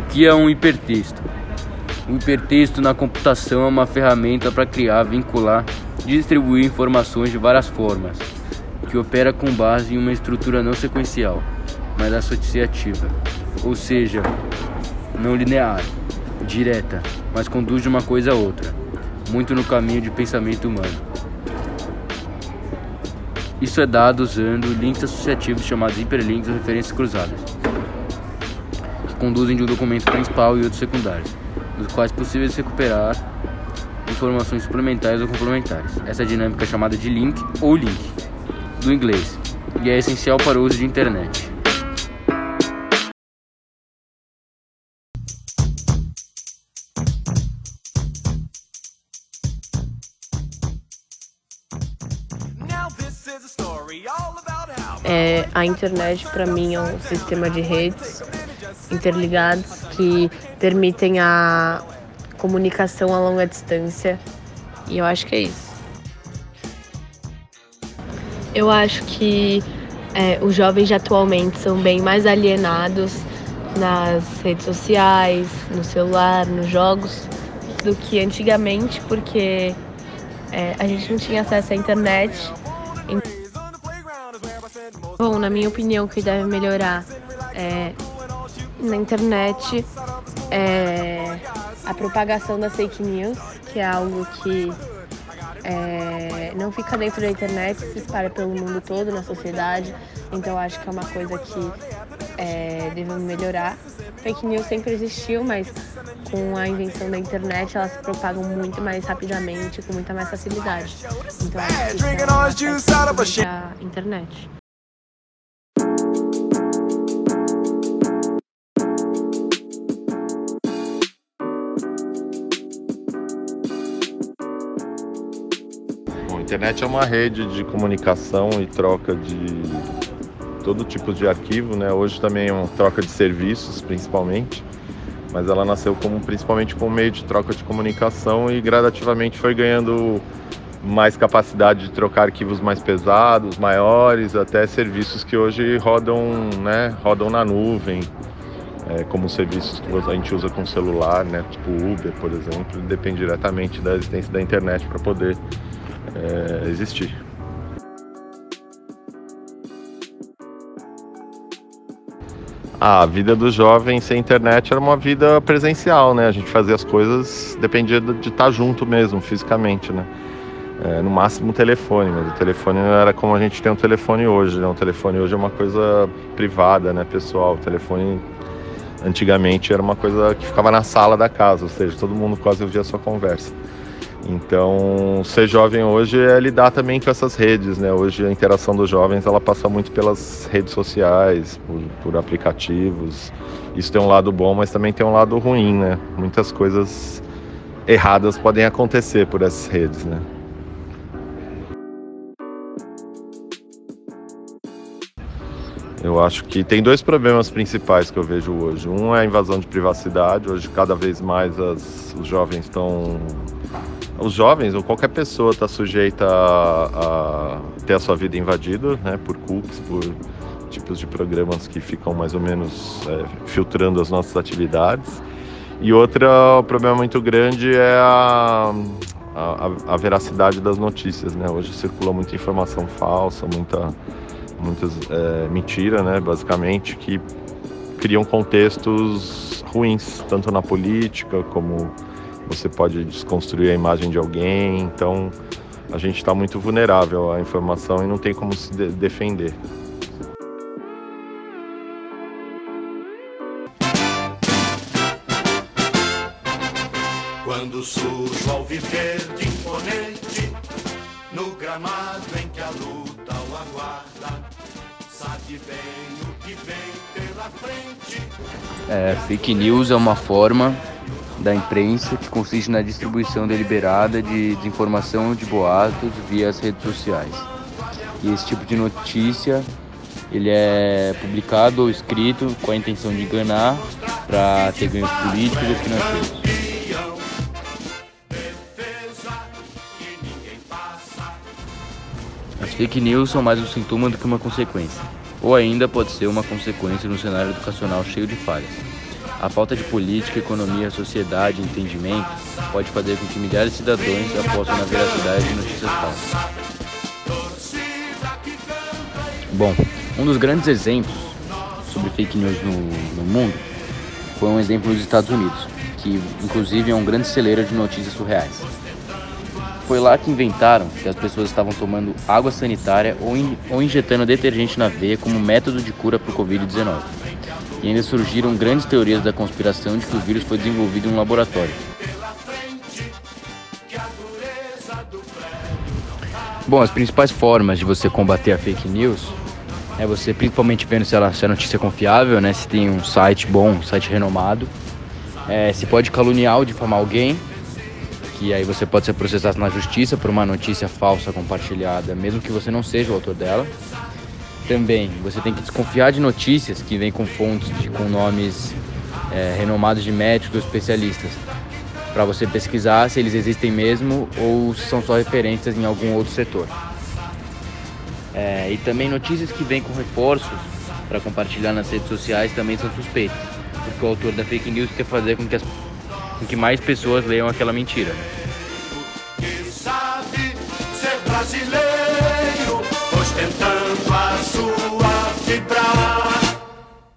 que é um hipertexto? O hipertexto na computação é uma ferramenta para criar, vincular e distribuir informações de várias formas, que opera com base em uma estrutura não sequencial, mas associativa, ou seja, não linear, direta, mas conduz de uma coisa a outra, muito no caminho de pensamento humano. Isso é dado usando links associativos chamados hiperlinks ou referências cruzadas, conduzem de um documento principal e outros secundários dos quais é possível recuperar informações suplementares ou complementares. Essa dinâmica é chamada de link ou link, do inglês, e é essencial para o uso de internet. É, a internet para mim é um sistema de redes interligados que permitem a comunicação a longa distância. E eu acho que é isso. Eu acho que é, os jovens de atualmente são bem mais alienados nas redes sociais, no celular, nos jogos, do que antigamente, porque é, a gente não tinha acesso à internet. Bom, na minha opinião, o que deve melhorar é na internet é, a propagação das fake news, que é algo que é, não fica dentro da internet, se espalha pelo mundo todo, na sociedade. Então acho que é uma coisa que é, devemos melhorar. Fake news sempre existiu, mas com a invenção da internet elas se propagam muito mais rapidamente, com muita mais facilidade. Então acho que isso é a internet. Internet é uma rede de comunicação e troca de todo tipo de arquivo, né? Hoje também é uma troca de serviços, principalmente, mas ela nasceu como principalmente como meio de troca de comunicação e gradativamente foi ganhando mais capacidade de trocar arquivos mais pesados, maiores, até serviços que hoje rodam, né, rodam na nuvem, é, como serviços que a gente usa com celular, né, tipo Uber, por exemplo, depende diretamente da existência da internet para poder é, existir. a vida do jovem sem internet era uma vida presencial, né? A gente fazia as coisas, dependia de estar junto mesmo, fisicamente, né? É, no máximo telefone, mas o telefone não era como a gente tem um telefone hoje, né? O telefone hoje é uma coisa privada, né, pessoal? O telefone antigamente era uma coisa que ficava na sala da casa, ou seja, todo mundo quase ouvia a sua conversa. Então, ser jovem hoje é lidar também com essas redes, né? Hoje a interação dos jovens ela passa muito pelas redes sociais, por, por, aplicativos. Isso tem um lado bom, mas também tem um lado ruim, né? Muitas coisas erradas podem acontecer por essas redes, né? Eu acho que tem dois problemas principais que eu vejo hoje. Um é a invasão de privacidade. Hoje, cada vez mais as, os jovens estão os jovens ou qualquer pessoa está sujeita a, a, ter a sua vida invadida né, por cookies, por tipos de programas que ficam mais ou menos é, filtrando as nossas atividades. E outro problema muito grande é a, a, a, veracidade das notícias. Né? Hoje circula muita informação falsa, muita muitas é, mentira, né, basicamente, que criam contextos ruins, tanto na política como você pode desconstruir a imagem de alguém. Então a gente está muito vulnerável à informação e não tem como se de defender. Quando surge ao viver de imponente, no gramado em que a luta o aguarda, sabe bem o que vem pela frente. É, fake news é uma forma da imprensa, que consiste na distribuição deliberada de desinformação de boatos via as redes sociais. E esse tipo de notícia ele é publicado ou escrito com a intenção de enganar para ter ganhos políticos ou financeiros. As fake news são mais um sintoma do que uma consequência, ou ainda pode ser uma consequência no cenário educacional cheio de falhas. A falta de política, economia, sociedade e entendimento pode fazer com que milhares de cidadãos apostem na veracidade de notícias falsas. Bom, um dos grandes exemplos sobre fake news no, no mundo foi um exemplo nos Estados Unidos, que inclusive é um grande celeiro de notícias surreais. Foi lá que inventaram que as pessoas estavam tomando água sanitária ou, in, ou injetando detergente na veia como método de cura para o Covid-19. E ainda surgiram grandes teorias da conspiração de que o vírus foi desenvolvido em um laboratório. Bom, as principais formas de você combater a fake news é você principalmente vendo se, ela, se a notícia é confiável, né? Se tem um site bom, um site renomado. É, se pode caluniar ou difamar alguém, que aí você pode ser processado na justiça por uma notícia falsa compartilhada, mesmo que você não seja o autor dela. Também você tem que desconfiar de notícias que vêm com fontes de, com nomes é, renomados de médicos ou especialistas, para você pesquisar se eles existem mesmo ou se são só referências em algum outro setor. É, e também notícias que vêm com reforços para compartilhar nas redes sociais também são suspeitas, porque o autor da fake news quer fazer com que, as, com que mais pessoas leiam aquela mentira. Ser brasileiro, ostentando sua